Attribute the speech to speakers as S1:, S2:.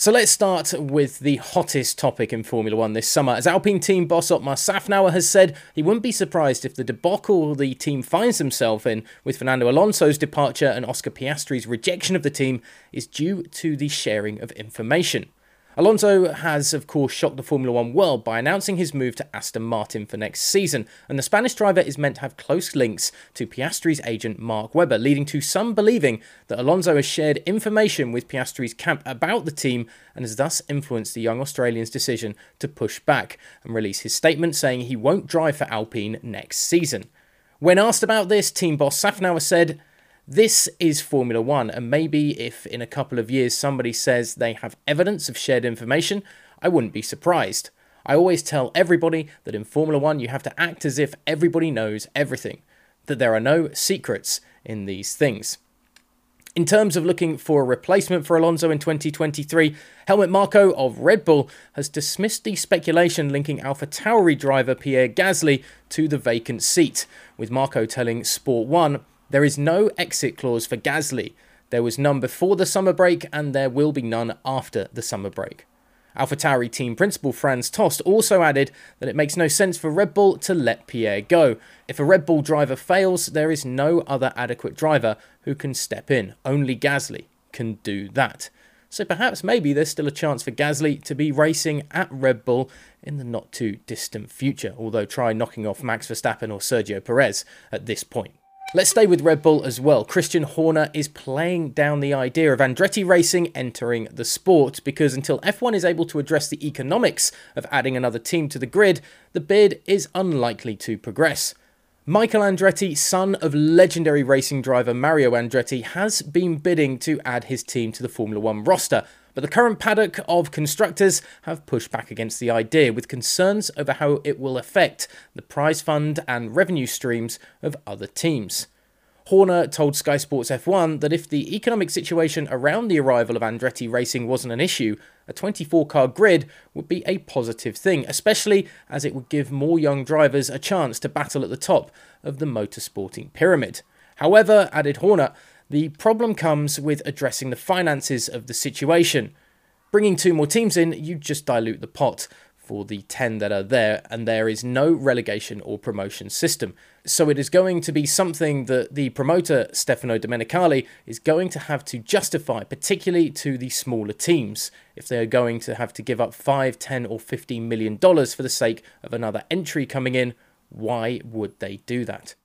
S1: So let's start with the hottest topic in Formula One this summer. As Alpine team boss Otmar Szafnauer has said, he wouldn't be surprised if the debacle the team finds himself in with Fernando Alonso's departure and Oscar Piastri's rejection of the team is due to the sharing of information. Alonso has, of course, shocked the Formula One world by announcing his move to Aston Martin for next season, and the Spanish driver is meant to have close links to Piastri's agent Mark Webber, leading to some believing that Alonso has shared information with Piastri's camp about the team and has thus influenced the young Australian's decision to push back and release his statement saying he won't drive for Alpine next season. When asked about this, team boss Szafnauer said, this is Formula One, and maybe if in a couple of years somebody says they have evidence of shared information, I wouldn't be surprised. I always tell everybody that in Formula One you have to act as if everybody knows everything, that there are no secrets in these things. In terms of looking for a replacement for Alonso in 2023, Helmut Marko of Red Bull has dismissed the speculation linking AlphaTauri driver Pierre Gasly to the vacant seat, with Marko telling Sport 1 there is no exit clause for Gasly. There was none before the summer break, and there will be none after the summer break. AlphaTauri team principal Franz Tost also added that it makes no sense for Red Bull to let Pierre go. If a Red Bull driver fails, there is no other adequate driver who can step in. Only Gasly can do that. So perhaps maybe there's still a chance for Gasly to be racing at Red Bull in the not too distant future, although try knocking off Max Verstappen or Sergio Perez at this point. Let's stay with Red Bull as well. Christian Horner is playing down the idea of Andretti Racing entering the sport because until F1 is able to address the economics of adding another team to the grid, the bid is unlikely to progress. Michael Andretti, son of legendary racing driver Mario Andretti, has been bidding to add his team to the Formula One roster, but the current paddock of constructors have pushed back against the idea with concerns over how it will affect the prize fund and revenue streams of other teams. Horner told Sky Sports F1 that if the economic situation around the arrival of Andretti Racing wasn't an issue, a 24 car grid would be a positive thing, especially as it would give more young drivers a chance to battle at the top of the motorsporting pyramid. However, added Horner, the problem comes with addressing the finances of the situation. Bringing two more teams in, you just dilute the pot for the 10 that are there, and there is no relegation or promotion system. So it is going to be something that the promoter, Stefano Domenicali, is going to have to justify, particularly to the smaller teams, if they are going to have to give up 5, 10, or 15 million dollars for the sake of another entry coming in. Why would they do that?